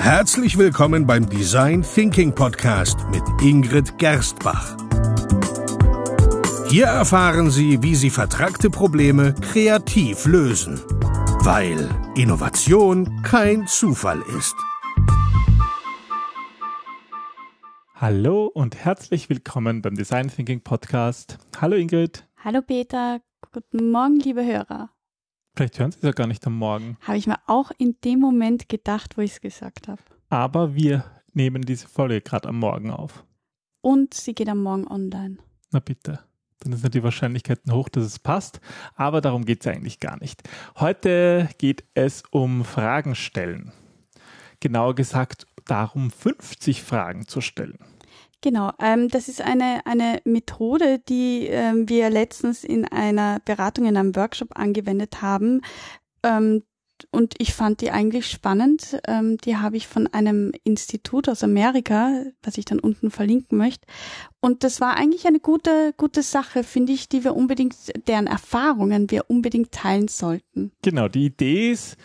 Herzlich willkommen beim Design Thinking Podcast mit Ingrid Gerstbach. Hier erfahren Sie, wie Sie vertragte Probleme kreativ lösen, weil Innovation kein Zufall ist. Hallo und herzlich willkommen beim Design Thinking Podcast. Hallo Ingrid. Hallo Peter. Guten Morgen, liebe Hörer. Vielleicht hören Sie es ja gar nicht am Morgen. Habe ich mir auch in dem Moment gedacht, wo ich es gesagt habe. Aber wir nehmen diese Folge gerade am Morgen auf. Und sie geht am Morgen online. Na bitte. Dann sind die Wahrscheinlichkeiten hoch, dass es passt. Aber darum geht es eigentlich gar nicht. Heute geht es um Fragen stellen. Genauer gesagt darum, 50 Fragen zu stellen. Genau, ähm, das ist eine, eine Methode, die ähm, wir letztens in einer Beratung, in einem Workshop angewendet haben. Ähm, und ich fand die eigentlich spannend. Ähm, die habe ich von einem Institut aus Amerika, was ich dann unten verlinken möchte. Und das war eigentlich eine gute, gute Sache, finde ich, die wir unbedingt, deren Erfahrungen wir unbedingt teilen sollten. Genau, die Idee ist,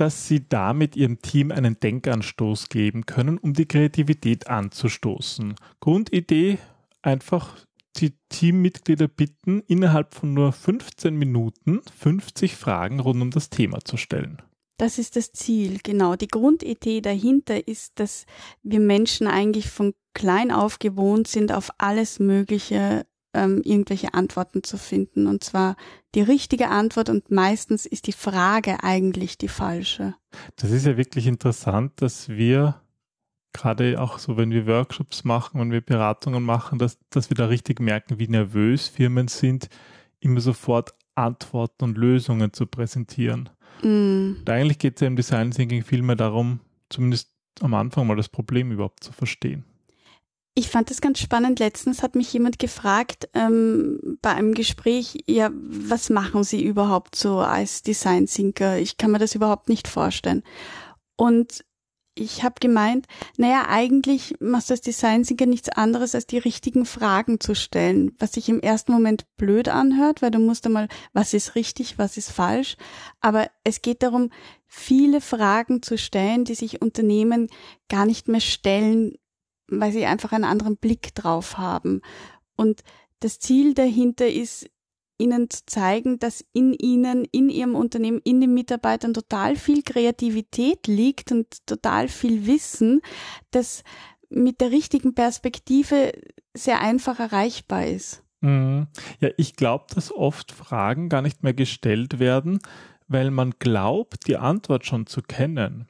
dass sie damit ihrem Team einen Denkanstoß geben können, um die Kreativität anzustoßen. Grundidee einfach die Teammitglieder bitten, innerhalb von nur 15 Minuten 50 Fragen rund um das Thema zu stellen. Das ist das Ziel, genau. Die Grundidee dahinter ist, dass wir Menschen eigentlich von klein auf gewohnt sind, auf alles Mögliche ähm, irgendwelche Antworten zu finden. Und zwar die richtige Antwort und meistens ist die Frage eigentlich die falsche. Das ist ja wirklich interessant, dass wir gerade auch so, wenn wir Workshops machen und wir Beratungen machen, dass, dass wir da richtig merken, wie nervös Firmen sind, immer sofort Antworten und Lösungen zu präsentieren. Mm. eigentlich geht es ja im Design Thinking vielmehr darum, zumindest am Anfang mal das Problem überhaupt zu verstehen. Ich fand das ganz spannend. Letztens hat mich jemand gefragt ähm, bei einem Gespräch, ja, was machen Sie überhaupt so als Design Thinker? Ich kann mir das überhaupt nicht vorstellen. Und ich habe gemeint, naja, eigentlich macht das Design Thinker nichts anderes, als die richtigen Fragen zu stellen, was sich im ersten Moment blöd anhört, weil du musst einmal, was ist richtig, was ist falsch. Aber es geht darum, viele Fragen zu stellen, die sich Unternehmen gar nicht mehr stellen weil sie einfach einen anderen Blick drauf haben. Und das Ziel dahinter ist, ihnen zu zeigen, dass in ihnen, in ihrem Unternehmen, in den Mitarbeitern total viel Kreativität liegt und total viel Wissen, das mit der richtigen Perspektive sehr einfach erreichbar ist. Mhm. Ja, ich glaube, dass oft Fragen gar nicht mehr gestellt werden, weil man glaubt, die Antwort schon zu kennen.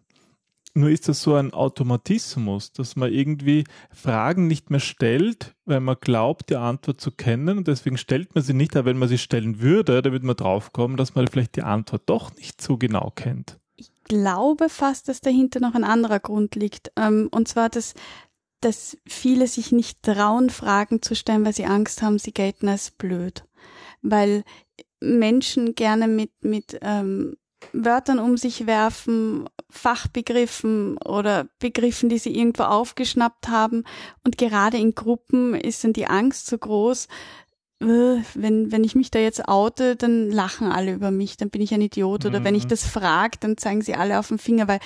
Nur ist das so ein Automatismus, dass man irgendwie Fragen nicht mehr stellt, weil man glaubt, die Antwort zu kennen und deswegen stellt man sie nicht, aber wenn man sie stellen würde, dann würde man draufkommen, dass man vielleicht die Antwort doch nicht so genau kennt. Ich glaube fast, dass dahinter noch ein anderer Grund liegt. Ähm, und zwar, dass, dass viele sich nicht trauen, Fragen zu stellen, weil sie Angst haben, sie gelten als blöd. Weil Menschen gerne mit, mit ähm, Wörtern um sich werfen, Fachbegriffen oder Begriffen, die sie irgendwo aufgeschnappt haben. Und gerade in Gruppen ist dann die Angst so groß, äh, wenn, wenn ich mich da jetzt oute, dann lachen alle über mich, dann bin ich ein Idiot. Oder mhm. wenn ich mhm. das frage, dann zeigen sie alle auf den Finger, weil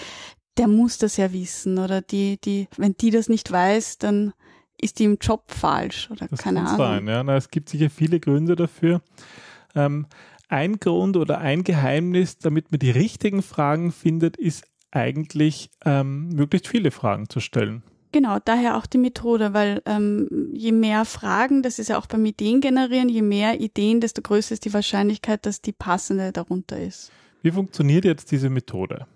der muss das ja wissen. Oder die, die, wenn die das nicht weiß, dann ist die im Job falsch oder das keine Ahnung. Sein, ja. Na, es gibt sicher viele Gründe dafür. Ähm, ein Grund oder ein Geheimnis, damit man die richtigen Fragen findet, ist eigentlich ähm, möglichst viele Fragen zu stellen. Genau, daher auch die Methode, weil ähm, je mehr Fragen, das ist ja auch beim Ideen generieren, je mehr Ideen, desto größer ist die Wahrscheinlichkeit, dass die passende darunter ist. Wie funktioniert jetzt diese Methode?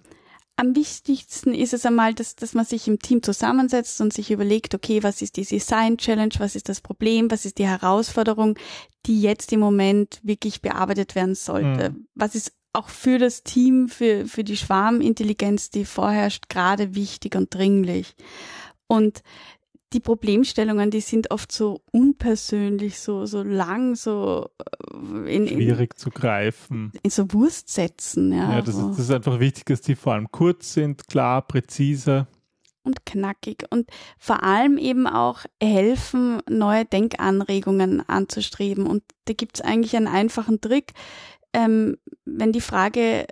Am wichtigsten ist es einmal, dass, dass man sich im Team zusammensetzt und sich überlegt, okay, was ist die Design Challenge, was ist das Problem, was ist die Herausforderung, die jetzt im Moment wirklich bearbeitet werden sollte. Mhm. Was ist auch für das Team, für, für die Schwarmintelligenz, die vorherrscht, gerade wichtig und dringlich. Und die Problemstellungen, die sind oft so unpersönlich, so, so lang, so äh, in, schwierig in, zu greifen. In so Wurstsätzen, ja. Ja, das, ist, das ist einfach wichtig, dass die vor allem kurz sind, klar, präzise. Und knackig. Und vor allem eben auch helfen, neue Denkanregungen anzustreben. Und da gibt es eigentlich einen einfachen Trick. Ähm, wenn die Frage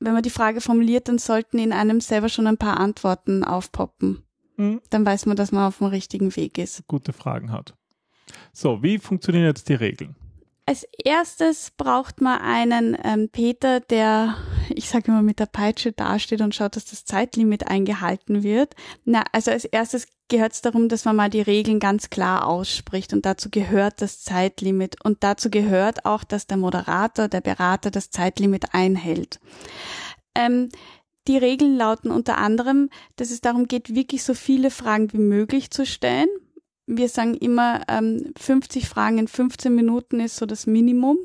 wenn man die Frage formuliert, dann sollten in einem selber schon ein paar Antworten aufpoppen. Hm. Dann weiß man, dass man auf dem richtigen Weg ist. Gute Fragen hat. So, wie funktionieren jetzt die Regeln? Als erstes braucht man einen ähm, Peter, der, ich sage immer, mit der Peitsche dasteht und schaut, dass das Zeitlimit eingehalten wird. Na, also als erstes gehört es darum, dass man mal die Regeln ganz klar ausspricht und dazu gehört das Zeitlimit und dazu gehört auch, dass der Moderator, der Berater das Zeitlimit einhält. Ähm, die Regeln lauten unter anderem, dass es darum geht, wirklich so viele Fragen wie möglich zu stellen wir sagen immer, ähm, 50 Fragen in 15 Minuten ist so das Minimum.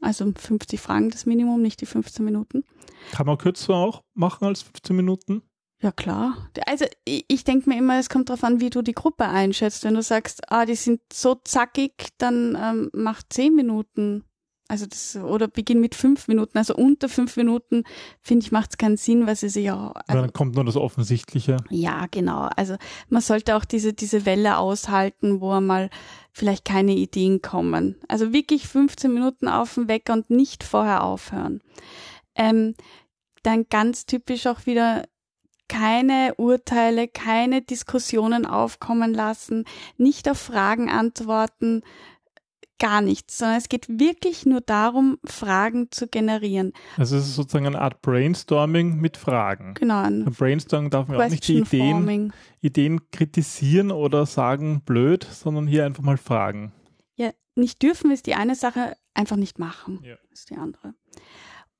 Also 50 Fragen das Minimum, nicht die 15 Minuten. Kann man kürzer auch machen als 15 Minuten? Ja, klar. Also ich, ich denke mir immer, es kommt darauf an, wie du die Gruppe einschätzt. Wenn du sagst, ah, die sind so zackig, dann ähm, mach 10 Minuten. Also das, oder beginn mit fünf Minuten. Also unter fünf Minuten, finde ich, macht es keinen Sinn, weil sie sich ja. Also, dann kommt nur das Offensichtliche. Ja, genau. Also man sollte auch diese, diese Welle aushalten, wo einmal vielleicht keine Ideen kommen. Also wirklich 15 Minuten auf dem Wecker und nicht vorher aufhören. Ähm, dann ganz typisch auch wieder keine Urteile, keine Diskussionen aufkommen lassen, nicht auf Fragen antworten, gar nichts, sondern es geht wirklich nur darum, Fragen zu generieren. Also es ist sozusagen eine Art Brainstorming mit Fragen. Genau. Ein Brainstorming darf man auch nicht die Ideen, Ideen kritisieren oder sagen blöd, sondern hier einfach mal fragen. Ja, nicht dürfen ist die eine Sache, einfach nicht machen ja. ist die andere.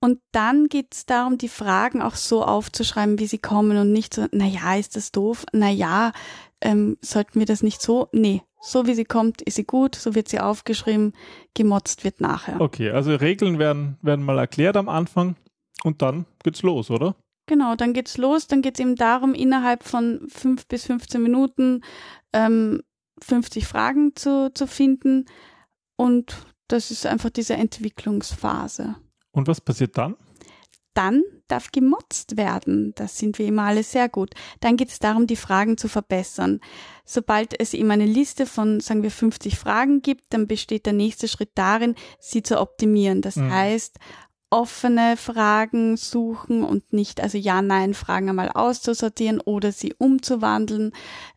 Und dann geht es darum, die Fragen auch so aufzuschreiben, wie sie kommen und nicht so, na ja, ist das doof? Na ja, ähm, sollten wir das nicht so? Nee, so wie sie kommt, ist sie gut, so wird sie aufgeschrieben, gemotzt wird nachher. Okay, also Regeln werden, werden mal erklärt am Anfang und dann geht's los, oder? Genau, dann geht's los, dann geht's eben darum, innerhalb von fünf bis 15 Minuten ähm, 50 Fragen zu, zu finden und das ist einfach diese Entwicklungsphase. Und was passiert dann? Dann darf gemotzt werden. Das sind wir immer alle sehr gut. Dann geht es darum, die Fragen zu verbessern. Sobald es eben eine Liste von, sagen wir, 50 Fragen gibt, dann besteht der nächste Schritt darin, sie zu optimieren. Das mhm. heißt, offene Fragen suchen und nicht, also Ja-Nein-Fragen einmal auszusortieren oder sie umzuwandeln.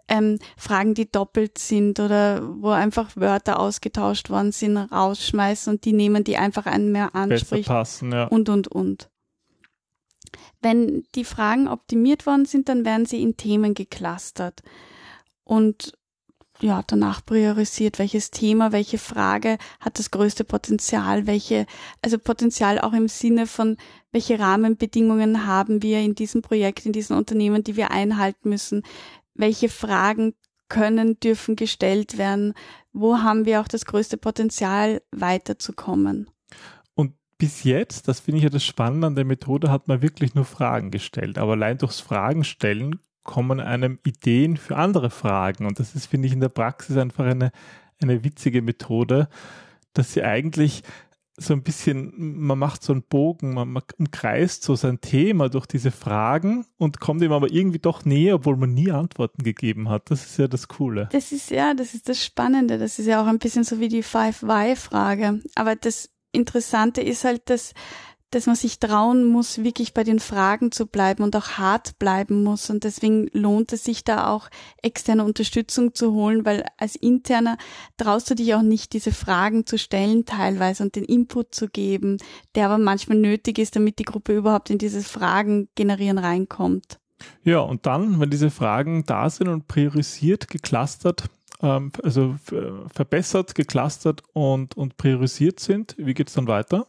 Ähm, Fragen, die doppelt sind oder wo einfach Wörter ausgetauscht worden sind, rausschmeißen und die nehmen, die einfach einen mehr anspricht. Besser passen, ja. Und, und, und. Wenn die Fragen optimiert worden sind, dann werden sie in Themen geclustert. Und ja, danach priorisiert, welches Thema, welche Frage hat das größte Potenzial, welche, also Potenzial auch im Sinne von, welche Rahmenbedingungen haben wir in diesem Projekt, in diesen Unternehmen, die wir einhalten müssen, welche Fragen können, dürfen gestellt werden, wo haben wir auch das größte Potenzial weiterzukommen bis jetzt, das finde ich ja das Spannende an der Methode, hat man wirklich nur Fragen gestellt. Aber allein durchs Fragen stellen kommen einem Ideen für andere Fragen. Und das ist, finde ich, in der Praxis einfach eine, eine witzige Methode, dass sie eigentlich so ein bisschen, man macht so einen Bogen, man, man umkreist so sein Thema durch diese Fragen und kommt ihm aber irgendwie doch näher, obwohl man nie Antworten gegeben hat. Das ist ja das Coole. Das ist ja, das ist das Spannende. Das ist ja auch ein bisschen so wie die Five-Why-Frage. Aber das Interessante ist halt, dass, dass man sich trauen muss, wirklich bei den Fragen zu bleiben und auch hart bleiben muss. Und deswegen lohnt es sich da auch externe Unterstützung zu holen, weil als Interner traust du dich auch nicht, diese Fragen zu stellen teilweise und den Input zu geben, der aber manchmal nötig ist, damit die Gruppe überhaupt in dieses Fragen generieren reinkommt. Ja, und dann, wenn diese Fragen da sind und priorisiert, geclustert, ähm, also verbessert, geclustert und, und priorisiert sind. Wie geht es dann weiter?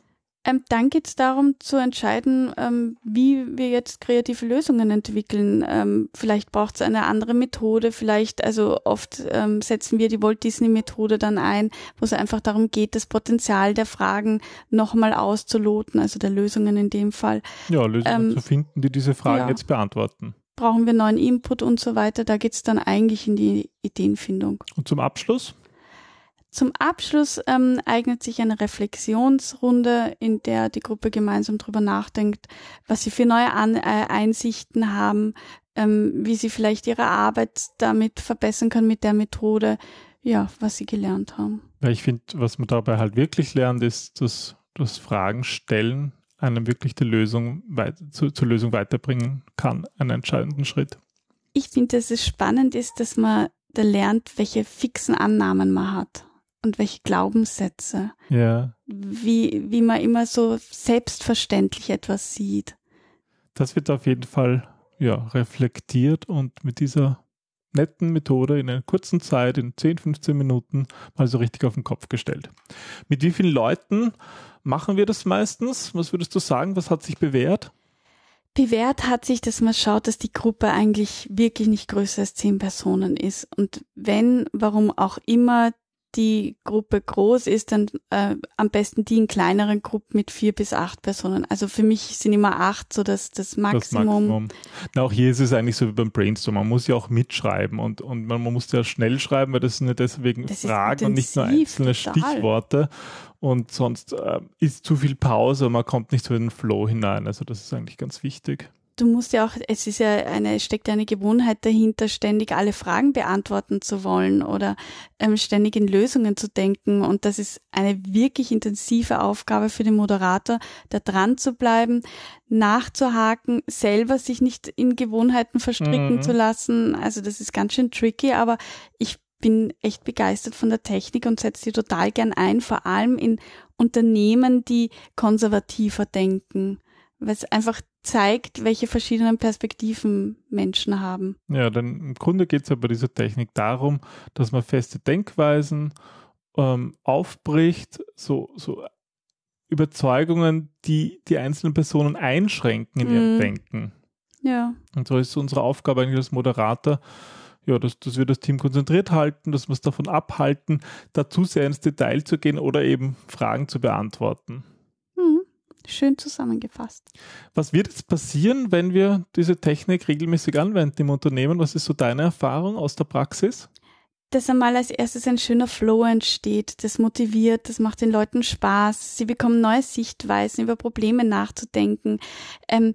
Ähm, dann geht es darum zu entscheiden, ähm, wie wir jetzt kreative Lösungen entwickeln. Ähm, vielleicht braucht es eine andere Methode, vielleicht, also oft ähm, setzen wir die Walt Disney Methode dann ein, wo es einfach darum geht, das Potenzial der Fragen nochmal auszuloten, also der Lösungen in dem Fall. Ja, Lösungen ähm, zu finden, die diese Fragen ja. jetzt beantworten brauchen wir neuen Input und so weiter. Da geht's dann eigentlich in die Ideenfindung. Und zum Abschluss? Zum Abschluss ähm, eignet sich eine Reflexionsrunde, in der die Gruppe gemeinsam drüber nachdenkt, was sie für neue An äh, Einsichten haben, ähm, wie sie vielleicht ihre Arbeit damit verbessern können mit der Methode, ja, was sie gelernt haben. Ja, ich finde, was man dabei halt wirklich lernt, ist, dass das Fragen stellen einem wirklich die Lösung weit, zu, zur Lösung weiterbringen kann, einen entscheidenden Schritt. Ich finde, dass es spannend ist, dass man da lernt, welche fixen Annahmen man hat und welche Glaubenssätze. Ja. Wie, wie man immer so selbstverständlich etwas sieht. Das wird auf jeden Fall ja, reflektiert und mit dieser netten Methode in einer kurzen Zeit, in 10, 15 Minuten, mal so richtig auf den Kopf gestellt. Mit wie vielen Leuten machen wir das meistens? Was würdest du sagen? Was hat sich bewährt? Bewährt hat sich, dass man schaut, dass die Gruppe eigentlich wirklich nicht größer als zehn Personen ist. Und wenn, warum auch immer die Gruppe groß ist, dann äh, am besten die in kleineren Gruppen mit vier bis acht Personen. Also für mich sind immer acht so das, das Maximum. Das Maximum. Na, auch hier ist es eigentlich so wie beim Brainstorm. Man muss ja auch mitschreiben und, und man, man muss ja schnell schreiben, weil das sind ja deswegen das Fragen und nicht nur einzelne total. Stichworte. Und sonst äh, ist zu viel Pause und man kommt nicht so in den Flow hinein. Also das ist eigentlich ganz wichtig du musst ja auch, es ist ja eine, steckt eine Gewohnheit dahinter, ständig alle Fragen beantworten zu wollen oder ähm, ständig in Lösungen zu denken. Und das ist eine wirklich intensive Aufgabe für den Moderator, da dran zu bleiben, nachzuhaken, selber sich nicht in Gewohnheiten verstricken mhm. zu lassen. Also das ist ganz schön tricky, aber ich bin echt begeistert von der Technik und setze sie total gern ein, vor allem in Unternehmen, die konservativer denken weil es einfach zeigt, welche verschiedenen Perspektiven Menschen haben. Ja, denn im Grunde geht es ja bei dieser Technik darum, dass man feste Denkweisen ähm, aufbricht, so, so Überzeugungen, die die einzelnen Personen einschränken in ihrem mhm. Denken. Ja. Und so ist unsere Aufgabe eigentlich als Moderator, ja, dass, dass wir das Team konzentriert halten, dass wir es davon abhalten, da zu sehr ins Detail zu gehen oder eben Fragen zu beantworten. Schön zusammengefasst. Was wird jetzt passieren, wenn wir diese Technik regelmäßig anwenden im Unternehmen? Was ist so deine Erfahrung aus der Praxis? Dass einmal als erstes ein schöner Flow entsteht, das motiviert, das macht den Leuten Spaß, sie bekommen neue Sichtweisen, über Probleme nachzudenken. Ähm,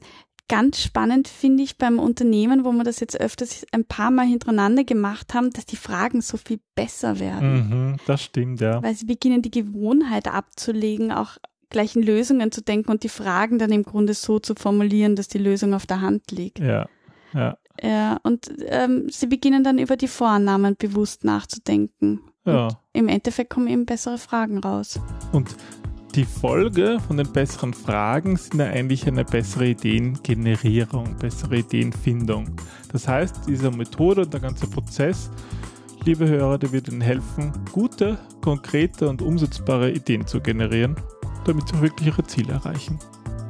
ganz spannend finde ich beim Unternehmen, wo wir das jetzt öfters ein paar Mal hintereinander gemacht haben, dass die Fragen so viel besser werden. Mhm, das stimmt, ja. Weil sie beginnen, die Gewohnheit abzulegen, auch gleichen Lösungen zu denken und die Fragen dann im Grunde so zu formulieren, dass die Lösung auf der Hand liegt. Ja, ja. Ja, und ähm, sie beginnen dann über die Vorannahmen bewusst nachzudenken. Ja. Und Im Endeffekt kommen eben bessere Fragen raus. Und die Folge von den besseren Fragen sind ja eigentlich eine bessere Ideengenerierung, bessere Ideenfindung. Das heißt, diese Methode und der ganze Prozess, liebe Hörer, der wird Ihnen helfen, gute, konkrete und umsetzbare Ideen zu generieren damit sie wirklich ihre Ziele erreichen.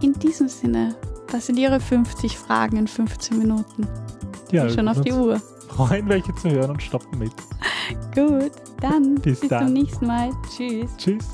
In diesem Sinne, das sind Ihre 50 Fragen in 15 Minuten. Ja, schon auf die Uhr. Freuen, welche zu hören und stoppen mit. Gut, dann bis, bis zum nächsten Mal. Tschüss. Tschüss.